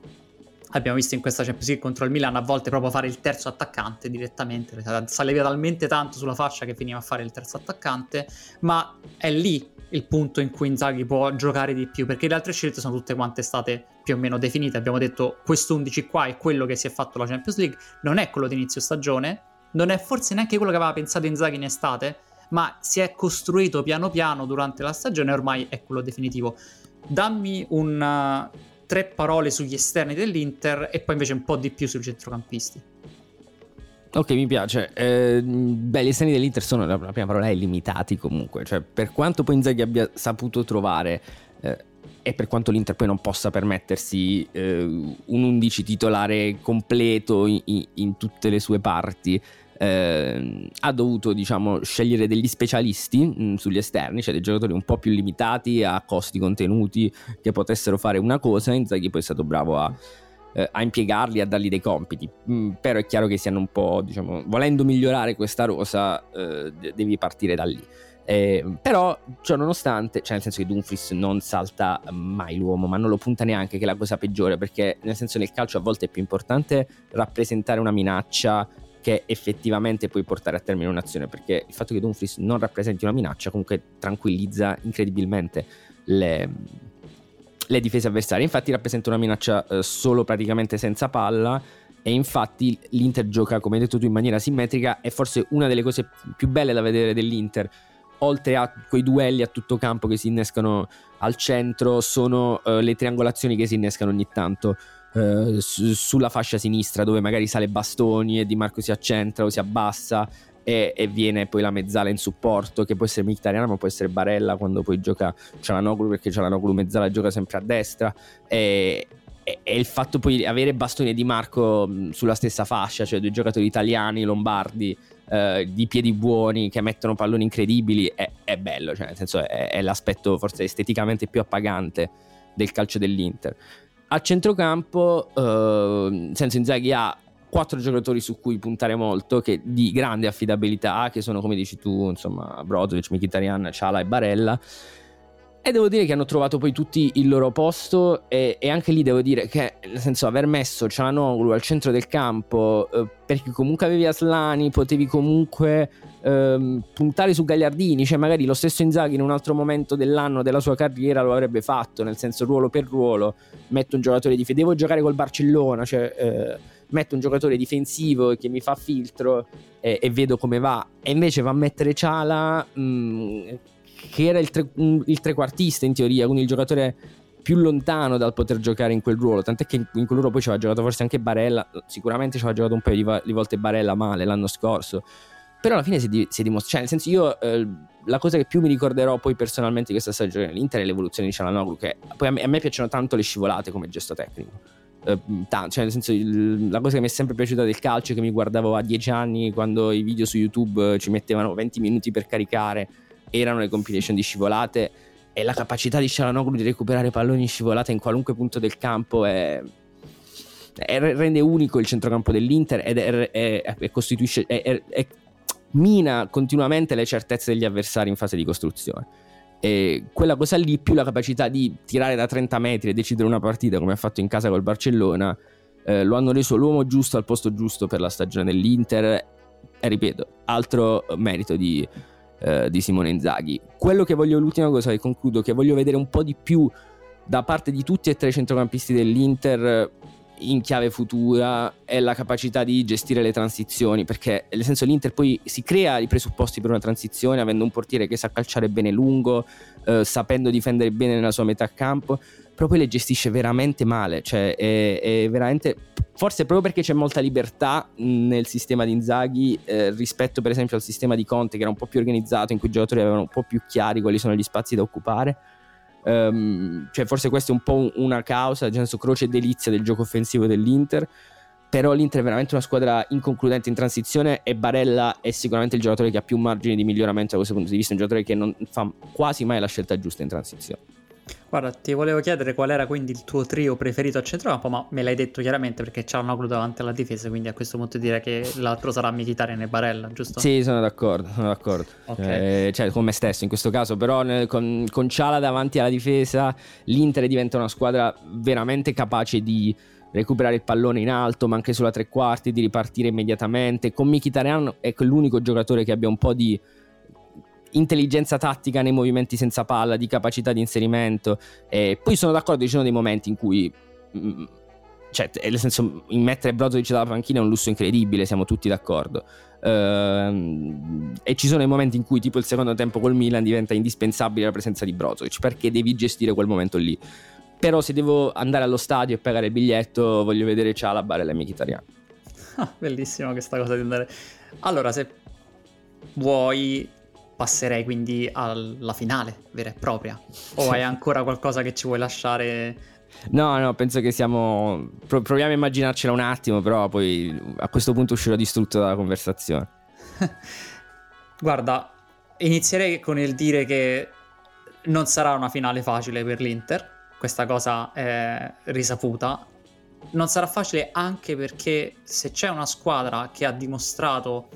Speaker 1: Abbiamo visto in questa Champions League contro il Milan a volte proprio fare il terzo attaccante direttamente, saleva talmente tanto sulla faccia che finiva a fare il terzo attaccante, ma è lì il punto in cui Inzaghi può giocare di più, perché le altre scelte sono tutte quante state più o meno definite. Abbiamo detto questo 11 qua è quello che si è fatto la Champions League, non è quello di inizio stagione, non è forse neanche quello che aveva pensato Inzaghi in estate, ma si è costruito piano piano durante la stagione e ormai è quello definitivo. Dammi un, tre parole sugli esterni dell'Inter e poi invece un po' di più sui centrocampisti.
Speaker 2: Ok, mi piace. Eh, beh, gli esterni dell'Inter sono, la prima parola è limitati comunque, cioè per quanto poi Inzaghi abbia saputo trovare eh, e per quanto l'Inter poi non possa permettersi eh, un 11 titolare completo in, in tutte le sue parti, eh, ha dovuto diciamo scegliere degli specialisti mh, mm, sugli esterni, cioè dei giocatori un po' più limitati a costi contenuti che potessero fare una cosa. Inzaghi poi è stato bravo a eh, a impiegarli, a dargli dei compiti. Mm, però è chiaro che siano un po', diciamo, volendo migliorare questa rosa, eh, devi partire da lì. Eh, però, ciò nonostante, cioè nel senso che Dumfries non salta mai l'uomo, ma non lo punta neanche, che è la cosa peggiore, perché nel senso nel calcio a volte è più importante rappresentare una minaccia che effettivamente puoi portare a termine un'azione, perché il fatto che Dumfries non rappresenti una minaccia comunque tranquillizza incredibilmente le, le difese avversarie. Infatti rappresenta una minaccia eh, solo praticamente senza palla e infatti l'Inter gioca, come hai detto tu, in maniera simmetrica e forse una delle cose più belle da vedere dell'Inter oltre a quei duelli a tutto campo che si innescano al centro, sono uh, le triangolazioni che si innescano ogni tanto su- sulla fascia sinistra, dove magari sale Bastoni e Di Marco si accentra o si abbassa e, e, viene poi la mezzala in supporto che può essere Mkhitaryan ma può essere Barella quando poi gioca Cialanoglu perché Cialanoglu mezzala gioca sempre a destra. E, e, il fatto poi di avere Bastoni e Di Marco sulla stessa fascia cioè due giocatori italiani, lombardi eh, di piedi buoni che mettono palloni incredibili è, è bello cioè nel senso è, è l'aspetto forse esteticamente più appagante del calcio dell'Inter a centrocampo eh, senso Inzaghi ha quattro giocatori su cui puntare molto, che di grande affidabilità, che sono come dici tu, insomma, Brozovic, Mkhitaryan, Ciala e Barella. E devo dire che hanno trovato poi tutti il loro posto e, e anche lì devo dire che, nel senso, aver messo Cialanoglu al centro del campo, eh, perché comunque avevi Aslani, potevi comunque eh, puntare su Gagliardini, cioè magari lo stesso Inzaghi in un altro momento dell'anno della sua carriera lo avrebbe fatto, nel senso ruolo per ruolo, metto un giocatore di devo giocare col Barcellona, cioè... Eh, metto un giocatore difensivo che mi fa filtro e, e vedo come va, e invece va a mettere Ciala, mh, mm, che era il, tre, il trequartista in teoria, quindi il giocatore più lontano dal poter giocare in quel ruolo. Tant'è che in, quel ruolo poi ci aveva giocato forse anche Barella. Sicuramente ci aveva giocato un paio di, di, volte Barella male l'anno scorso. Però alla fine si, si è dimostrato. Cioè, nel senso, io eh, la cosa che più mi ricorderò poi personalmente di questa stagione dell'Inter è l'evoluzione di Cialanoglu. Che poi a me, a me piacciono tanto le scivolate come gesto tecnico. Uh, tanto, cioè nel senso il, la cosa che mi è sempre piaciuta del calcio è che mi guardavo a 10 anni quando i video su YouTube ci mettevano 20 minuti per caricare erano le compilation di scivolate e la capacità di Cialanoglu di recuperare palloni in scivolata in qualunque punto del campo è, è, rende unico il centrocampo dell'Inter ed è, è costituisce mina continuamente le certezze degli avversari in fase di costruzione. E quella cosa lì più la capacità di tirare da 30 metri e decidere una partita come ha fatto in casa col Barcellona eh, lo hanno reso l'uomo giusto al posto giusto per la stagione dell'Inter. E ripeto altro merito di, eh, di Simone Inzaghi. Quello che voglio, l'ultima cosa che concludo, che voglio vedere un po' di più da parte di tutti e tre i centrocampisti dell'Inter in chiave futura è la capacità di gestire le transizioni perché nel senso l'Inter poi si crea i presupposti per una transizione avendo un portiere che sa calciare bene lungo eh, sapendo difendere bene nella sua metà campo però poi le gestisce veramente male cioè è, è veramente forse proprio perché c'è molta libertà nel sistema di Inzaghi eh, rispetto per esempio al sistema di Conte che era un po' più organizzato in cui i giocatori avevano un po' più chiari quali sono gli spazi da occupare um, cioè forse questa è un po' una causa nel senso croce e delizia del gioco offensivo dell'Inter però l'Inter è veramente una squadra inconcludente in transizione e Barella è sicuramente il giocatore che ha più margini di miglioramento da questo punto di vista, un giocatore che non fa quasi mai la scelta giusta in transizione.
Speaker 1: Guarda, ti volevo chiedere qual era quindi il tuo trio preferito a centrocampo, ma me l'hai detto chiaramente perché c'è Noglu davanti alla difesa, quindi a questo punto direi che l'altro sarà Mkhitaryan e Barella, giusto?
Speaker 2: Sì, sono d'accordo, sono d'accordo. Okay. Eh, cioè, con me stesso in questo caso, però nel, con, con Ciala davanti alla difesa l'Inter diventa una squadra veramente capace di recuperare il pallone in alto, ma anche sulla tre quarti, di ripartire immediatamente. Con Mkhitaryan è l'unico giocatore che abbia un po' di intelligenza tattica nei movimenti senza palla, di capacità di inserimento. E poi sono d'accordo, ci sono dei momenti in cui. Mm, cioè, nel senso, mettere Brozovic dalla panchina è un lusso incredibile, siamo tutti d'accordo. Uh, e ci sono i momenti in cui, tipo il secondo tempo col Milan, diventa indispensabile la presenza di Brozovic perché devi gestire quel momento lì. Però, se devo andare allo stadio e pagare il biglietto, voglio vedere Cialabar e la Mkhitaryan.
Speaker 1: Ah, bellissima questa cosa di andare. Allora, se vuoi passerei quindi alla finale vera e propria. O hai ancora qualcosa che ci vuoi lasciare?
Speaker 2: No, no, penso che siamo. proviamo a immaginarcela un attimo, però poi a questo punto uscirò distrutto dalla conversazione.
Speaker 1: Guarda, inizierei con il dire che non sarà una finale facile per l'Inter. Questa cosa è risaputa. Non sarà facile anche perché se c'è una squadra che ha dimostrato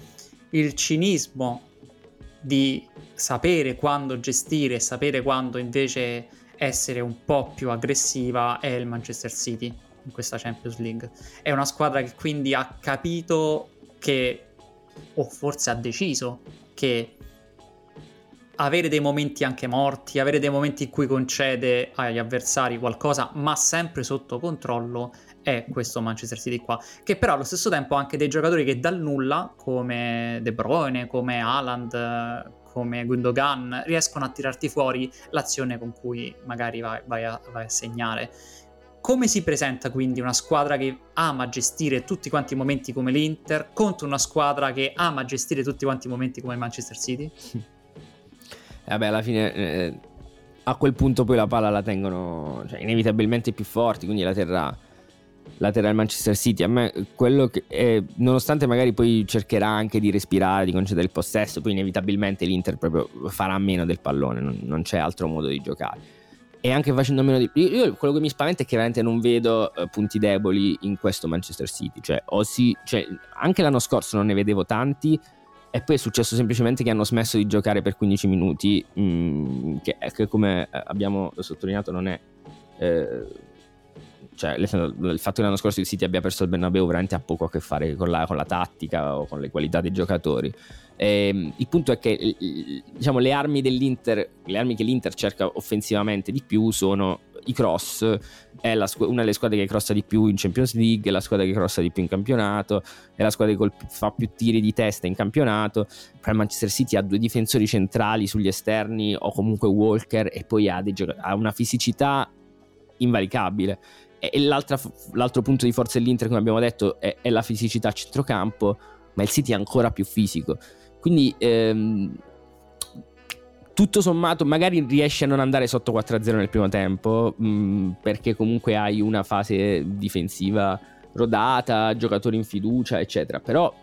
Speaker 1: il cinismo di sapere quando gestire e sapere quando invece essere un po' più aggressiva è il Manchester City in questa Champions League. È una squadra che quindi ha capito che, o forse ha deciso, che avere dei momenti anche morti, avere dei momenti in cui concede agli avversari qualcosa, ma sempre sotto controllo, è questo Manchester City qua, che però allo stesso tempo ha anche dei giocatori che dal nulla, come De Bruyne, come Haaland, come Gundogan, riescono a tirarti fuori l'azione con cui magari vai, vai, a, vai a segnare. Come si presenta quindi una squadra che ama gestire tutti quanti i momenti come l'Inter contro una squadra che ama gestire tutti quanti i momenti come il Manchester City?
Speaker 2: Vabbè, alla fine eh, a quel punto poi la palla la tengono cioè, inevitabilmente più forti, quindi la terrà laterale Manchester City. A me quello che è, nonostante magari poi cercherà anche di respirare, di concedere il possesso, poi inevitabilmente l'Inter proprio farà meno del pallone, non, non c'è altro modo di giocare. E anche facendo meno di. Io, quello che mi spaventa è che veramente non vedo uh, punti deboli in questo Manchester City. Cioè, o si, cioè, anche l'anno scorso non ne vedevo tanti. E poi è successo semplicemente che hanno smesso di giocare per 15 minuti, mh, mm, che, che, come abbiamo sottolineato non è eh, cioè, il fatto che l'anno scorso il City abbia perso il Bernabeu veramente ha poco a che fare con la, con la tattica o con le qualità dei giocatori. E, ehm, il punto è che diciamo, le armi dell'Inter, le armi che l'Inter cerca offensivamente di più sono i cross, è squ- una delle squadre che crossa di più in Champions League, è la squadra che crossa di più in campionato, è la squadra che colp- fa più tiri di testa in campionato. Però il Manchester City ha due difensori centrali sugli esterni o comunque Walker e poi ha, gioc- ha una fisicità invalicabile. E, e l'altro punto di forza dell'Inter, come abbiamo detto, è, è la fisicità a centrocampo, ma il City è ancora più fisico. Quindi ehm, tutto sommato magari riesci a non andare sotto 4-0 nel primo tempo mh, mm, perché comunque hai una fase difensiva rodata, giocatori in fiducia eccetera. Però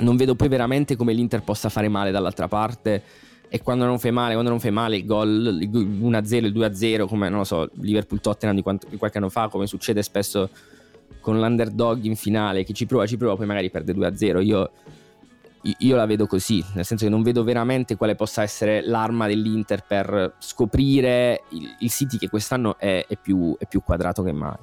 Speaker 2: non vedo poi veramente come l'Inter possa fare male dall'altra parte. E quando non fai male, quando non fai male il gol, il 1-0, il 2-0 come non lo so, Liverpool-Tottenham di, quanto, di qualche anno fa come succede spesso con l'underdog in finale che ci prova, ci prova poi magari perde 2-0 io io la vedo così, nel senso che non vedo veramente quale possa essere l'arma dell'Inter per scoprire il, il City che quest'anno è, è, più, è più quadrato che mai.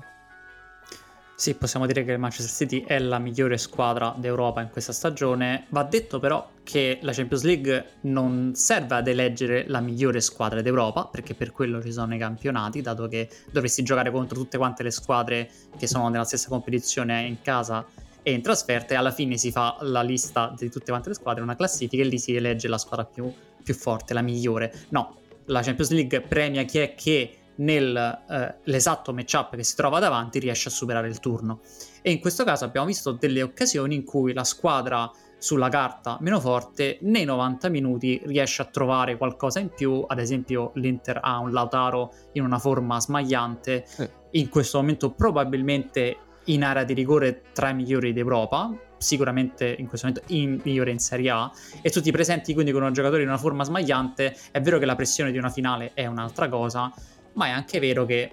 Speaker 1: Sì, possiamo dire che il Manchester City è la migliore squadra d'Europa in questa stagione. Va detto però che la Champions League non serve ad eleggere la migliore squadra d'Europa, perché per quello ci sono i campionati, dato che dovresti giocare contro tutte quante le squadre che sono nella stessa competizione in casa e in trasferta e alla fine si fa la lista di tutte quante le squadre, una classifica e lì si elegge la squadra più, più forte, la migliore. No, la Champions League premia chi è che nell'esatto eh, matchup che si trova davanti riesce a superare il turno. E in questo caso abbiamo visto delle occasioni in cui la squadra sulla carta meno forte nei 90 minuti riesce a trovare qualcosa in più, ad esempio l'Inter ha un Lautaro in una forma smagliante, eh. in questo momento probabilmente in area di rigore tra i migliori d'Europa, sicuramente in questo momento in migliore in Serie A, e tutti presenti quindi con un giocatore in una forma smagliante, è vero che la pressione di una finale è un'altra cosa, ma è anche vero che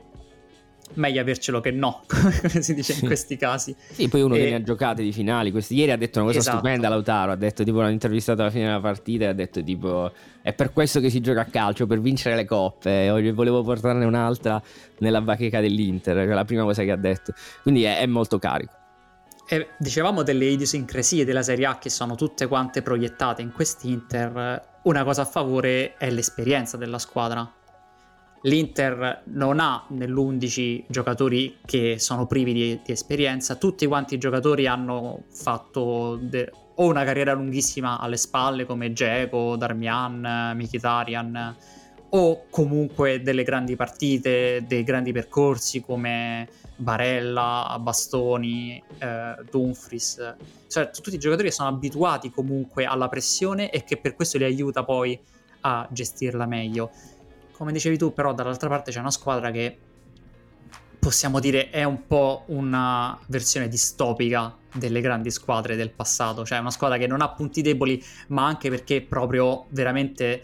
Speaker 1: meglio avercelo che no, come si dice in questi casi.
Speaker 2: Sì, poi uno e... che ne ha giocate di finali. Questi, ieri ha detto una cosa esatto. stupenda Lautaro, ha detto tipo l'ha intervistato alla fine della partita e ha detto tipo è per questo che si gioca a calcio, per vincere le coppe, volevo portarne un'altra nella bacheca dell'Inter, è la prima cosa che ha detto. Quindi è, è molto carico.
Speaker 1: E dicevamo delle idiosincrasie della Serie A che sono tutte quante proiettate in quest'Inter. Una cosa a favore è l'esperienza della squadra L'Inter non ha nell'11 giocatori che sono privi di, di esperienza, tutti quanti i giocatori hanno fatto de- o una carriera lunghissima alle spalle come Geco, Darmian, Mkhitaryan o comunque delle grandi partite, dei grandi percorsi come Barella, Bastoni, eh, Dumfries, cioè tutti i giocatori sono abituati comunque alla pressione e che per questo li aiuta poi a gestirla meglio come dicevi tu, però dall'altra parte c'è una squadra che possiamo dire è un po' una versione distopica delle grandi squadre del passato, cioè una squadra che non ha punti deboli, ma anche perché proprio veramente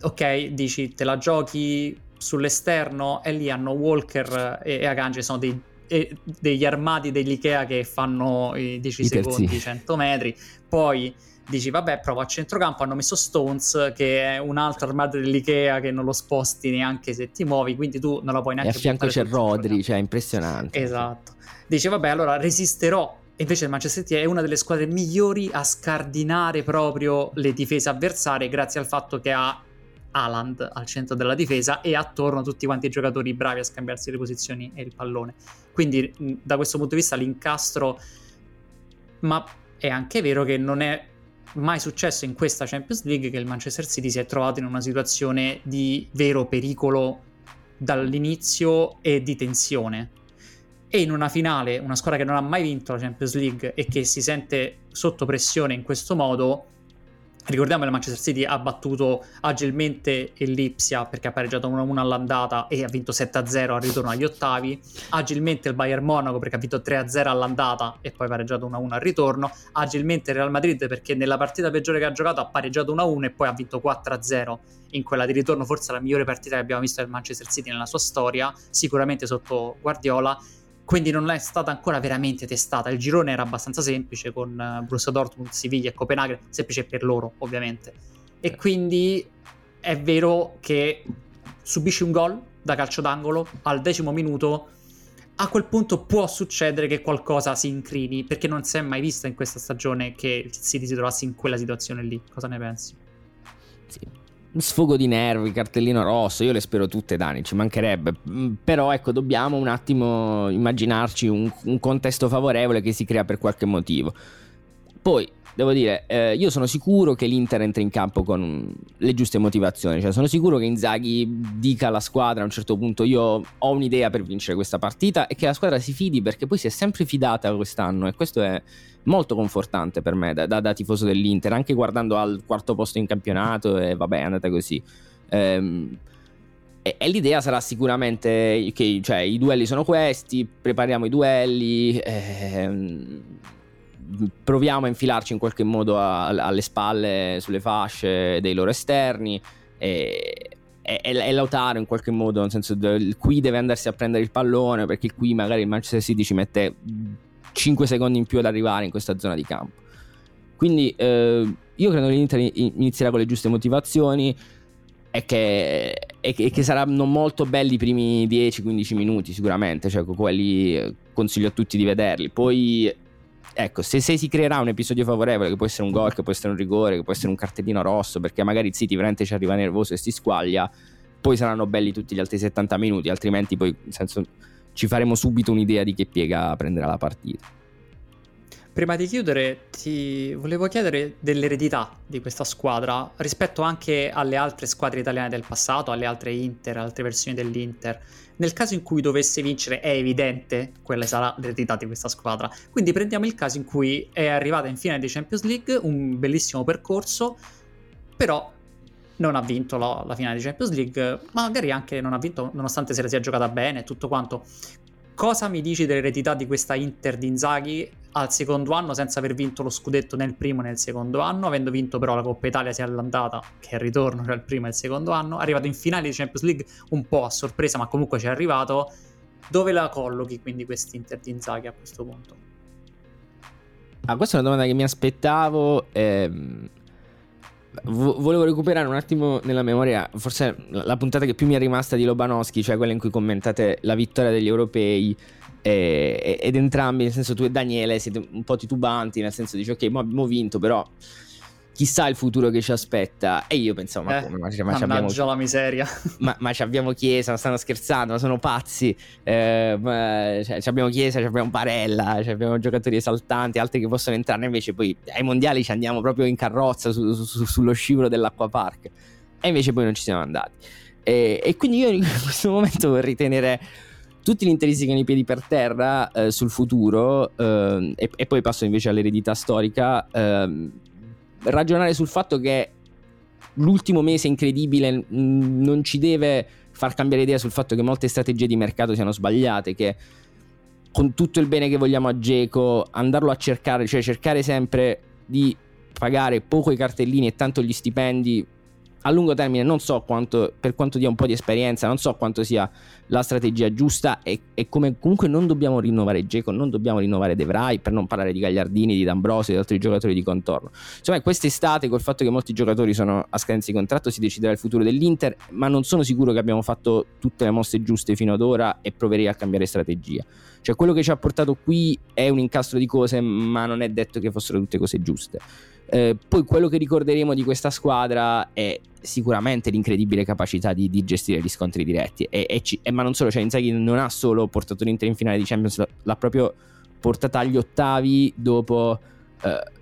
Speaker 1: ok, dici te la giochi sull'esterno e lì hanno Walker e, e Akanji sono dei, e, degli armadi dell'Ikea che fanno i 10 I secondi, terzi. 100 metri, poi dici vabbè provo a centrocampo hanno messo Stones che è un altro armadio dell'Ikea che non lo sposti neanche se ti muovi quindi tu non la puoi neanche
Speaker 2: e a fianco c'è Rodri cioè impressionante.
Speaker 1: Esatto. Dice vabbè allora resisterò invece il Manchester City è una delle squadre migliori a scardinare proprio le difese avversarie grazie al fatto che ha Haaland al centro della difesa e attorno tutti quanti i giocatori bravi a scambiarsi le posizioni e il pallone. Quindi da questo punto di vista l'incastro ma è anche vero che non è mai successo in questa Champions League che il Manchester City si è trovato in una situazione di vero pericolo dall'inizio e di tensione. E in una finale, una squadra che non ha mai vinto la Champions League e che si sente sotto pressione in questo modo, Ricordiamo che il Manchester City ha battuto agilmente il Lipsia perché ha pareggiato 1-1 all'andata e ha vinto 7-0 al ritorno agli ottavi. Agilmente il Bayern Monaco perché ha vinto 3-0 all'andata e poi ha pareggiato 1-1 al ritorno. Agilmente il Real Madrid perché nella partita peggiore che ha giocato ha pareggiato 1-1 e poi ha vinto 4-0 in quella di ritorno, forse la migliore partita che abbiamo visto del Manchester City nella sua storia, sicuramente sotto Guardiola quindi non è stata ancora veramente testata. Il girone era abbastanza semplice con uh, Borussia Dortmund, Siviglia e Copenaghen, semplice per loro ovviamente. E quindi è vero che subisci un gol da calcio d'angolo al decimo minuto, a quel punto può succedere che qualcosa si incrini, perché non si è mai vista in questa stagione che il City si trovasse in quella situazione lì. Cosa ne pensi?
Speaker 2: Sì. Sfogo di nervi, cartellino rosso, io le spero tutte Dani, ci mancherebbe, mm, però ecco dobbiamo un attimo immaginarci un, un contesto favorevole che si crea per qualche motivo. Poi devo dire, eh, io sono sicuro che l'Inter entri in campo con le giuste motivazioni. Cioè, sono sicuro che Inzaghi dica alla squadra a un certo punto: Io ho un'idea per vincere questa partita e che la squadra si fidi perché poi si è sempre fidata quest'anno. E questo è molto confortante per me da, da, da tifoso dell'Inter, anche guardando al quarto posto in campionato. E vabbè, è andata così. Ehm, e, e, l'idea sarà sicuramente che cioè, i duelli sono questi, prepariamo i duelli. Ehm, proviamo a infilarci in qualche modo a, alle spalle, sulle fasce dei loro esterni. E, e, e Lautaro in qualche modo, nel senso qui deve andarsi a prendere il pallone perché qui magari il Manchester City ci mette 5 secondi in più ad arrivare in questa zona di campo. Quindi eh, io credo che l'Inter inizierà con le giuste motivazioni e che, e che, saranno molto belli i primi 10-15 minuti sicuramente, cioè quelli eh, consiglio a tutti di vederli. Poi ecco, se, se, si creerà un episodio favorevole, che può essere un gol, che può essere un rigore, che può essere un cartellino rosso, perché magari il City veramente ci arriva nervoso e si squaglia, poi saranno belli tutti gli altri 70 minuti, altrimenti poi, nel senso, ci faremo subito un'idea di che piega prenderà la partita.
Speaker 1: Prima di chiudere, ti volevo chiedere dell'eredità di questa squadra rispetto anche alle altre squadre italiane del passato, alle altre Inter, altre versioni dell'Inter. Nel caso in cui dovesse vincere, è evidente quale sarà l'eredità di questa squadra. Quindi prendiamo il caso in cui è arrivata in finale di Champions League, un bellissimo percorso, però non ha vinto la, la finale di Champions League, magari anche non ha vinto nonostante se la sia giocata bene e tutto quanto. Cosa mi dici dell'eredità di questa Inter di Inzaghi al secondo anno senza aver vinto lo scudetto nel primo e nel secondo anno, avendo vinto però la Coppa Italia sia all'andata che il ritorno, cioè il primo e il secondo anno, arrivato in finale di Champions League un po' a sorpresa, ma comunque ci è arrivato. Dove la collochi quindi quest'Inter di Inzaghi a questo punto?
Speaker 2: Ah, questa è una domanda che mi aspettavo. Ehm volevo recuperare un attimo nella memoria, forse la puntata che più mi è rimasta di Lobanowski, cioè quella in cui commentate la vittoria degli europei. E, ed entrambi, nel senso tu e Daniele siete un po' titubanti, nel senso dici ok, ma abbiamo vinto, però chissà il futuro che ci aspetta. E io pensavo, ma
Speaker 1: eh, come? Ma, ma abbiamo, la miseria.
Speaker 2: Ma, ma abbiamo Chiesa, ma stanno scherzando, ma sono pazzi. Eh, ma, cioè, abbiamo Chiesa, abbiamo Parella, abbiamo giocatori esaltanti, altri che possono entrare. Invece poi ai mondiali ci andiamo proprio in carrozza su, su, sullo scivolo dell'Acqua Park. E invece poi non ci siamo andati. E, e quindi io in questo momento vorrei tenere tutti gli interessi con i piedi per terra eh, sul futuro eh, e, e, poi passo invece all'eredità storica. Eh, ragionare sul fatto che l'ultimo mese incredibile non ci deve far cambiare idea sul fatto che molte strategie di mercato siano sbagliate, che con tutto il bene che vogliamo a Geco, andarlo a cercare, cioè cercare sempre di pagare poco i cartellini e tanto gli stipendi a lungo termine non so quanto, per quanto dia un po' di esperienza, non so quanto sia la strategia giusta e, e come comunque non dobbiamo rinnovare Geco, non dobbiamo rinnovare De Vrij, per non parlare di Gagliardini, di D'Ambrosio e di altri giocatori di contorno. Insomma, quest'estate col fatto che molti giocatori sono a scadenza di contratto si deciderà il futuro dell'Inter, ma non sono sicuro che abbiamo fatto tutte le mosse giuste fino ad ora e proverei a cambiare strategia. Cioè quello che ci ha portato qui è un incastro di cose, ma non è detto che fossero tutte cose giuste. Eh, poi quello che ricorderemo di questa squadra è sicuramente l'incredibile capacità di, di gestire gli scontri diretti. E, e ci, e, ma non solo, cioè Inzaghi non ha solo portato l'Inter in finale di Champions, l'ha proprio portata agli ottavi dopo... Eh,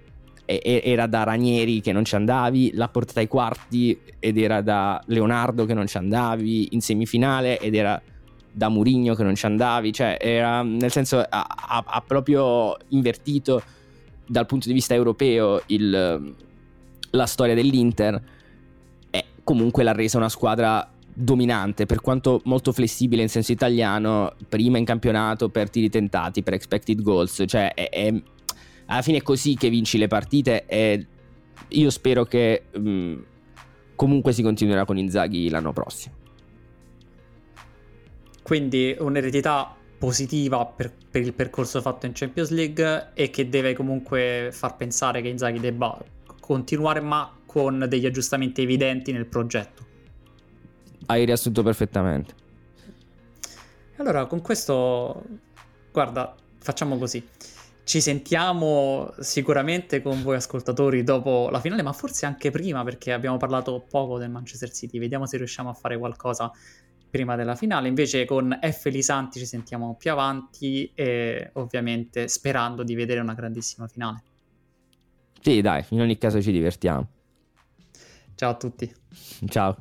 Speaker 2: era da Ranieri che non ci andavi, l'ha portata ai quarti ed era da Leonardo che non ci andavi, in semifinale ed era da Murigno che non ci andavi, cioè era nel senso ha, ha, ha proprio invertito dal punto di vista europeo il, la storia dell'Inter e comunque l'ha resa una squadra dominante per quanto molto flessibile in senso italiano prima in campionato per tiri tentati per expected goals cioè è, è, alla fine è così che vinci le partite e io spero che mh, mm, comunque si continuerà con Inzaghi l'anno prossimo.
Speaker 1: Quindi un'eredità positiva per, per, il percorso fatto in Champions League e che deve comunque far pensare che Inzaghi debba continuare ma con degli aggiustamenti evidenti nel progetto.
Speaker 2: Hai riassunto perfettamente.
Speaker 1: Allora, con questo, guarda, facciamo così. ci sentiamo sicuramente con voi ascoltatori dopo la finale, ma forse anche prima perché abbiamo parlato poco del Manchester City. Vediamo se riusciamo a fare qualcosa prima della finale. Invece con F. Lisanti ci sentiamo più avanti e ovviamente sperando di vedere una grandissima finale.
Speaker 2: Sì, dai, in ogni caso ci divertiamo.
Speaker 1: Ciao a tutti.
Speaker 2: Ciao.